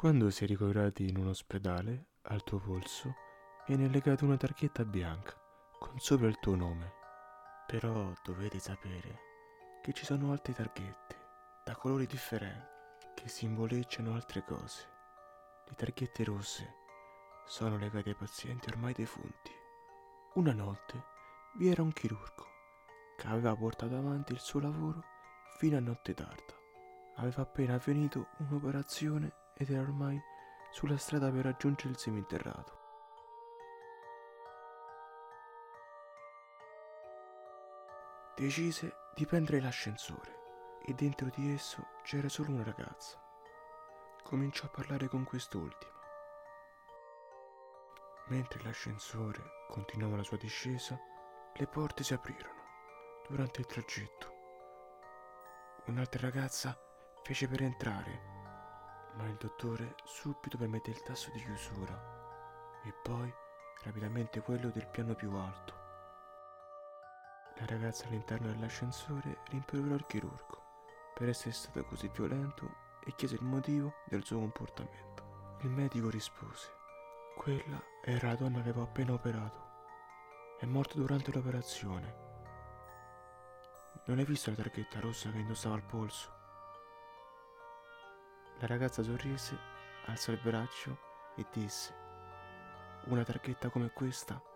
Quando si è ricoverati in un ospedale, al tuo polso viene legata una targhetta bianca con sopra il tuo nome. Però dovete sapere che ci sono altre targhette da colori differenti che simboleggiano altre cose. Le targhette rosse sono legate ai pazienti ormai defunti. Una notte vi era un chirurgo che aveva portato avanti il suo lavoro fino a notte tarda. Aveva appena finito un'operazione ed era ormai sulla strada per raggiungere il seminterrato. Decise di prendere l'ascensore e dentro di esso c'era solo una ragazza. Cominciò a parlare con quest'ultima. Mentre l'ascensore continuava la sua discesa, le porte si aprirono. Durante il tragitto, un'altra ragazza fece per entrare ma il dottore subito premette il tasto di chiusura e poi rapidamente quello del piano più alto. La ragazza all'interno dell'ascensore rimproverò il chirurgo per essere stato così violento e chiese il motivo del suo comportamento. Il medico rispose, quella era la donna che avevo appena operato. È morta durante l'operazione. Non hai visto la targhetta rossa che indossava al polso? La ragazza sorrise, alzò il braccio e disse, una targhetta come questa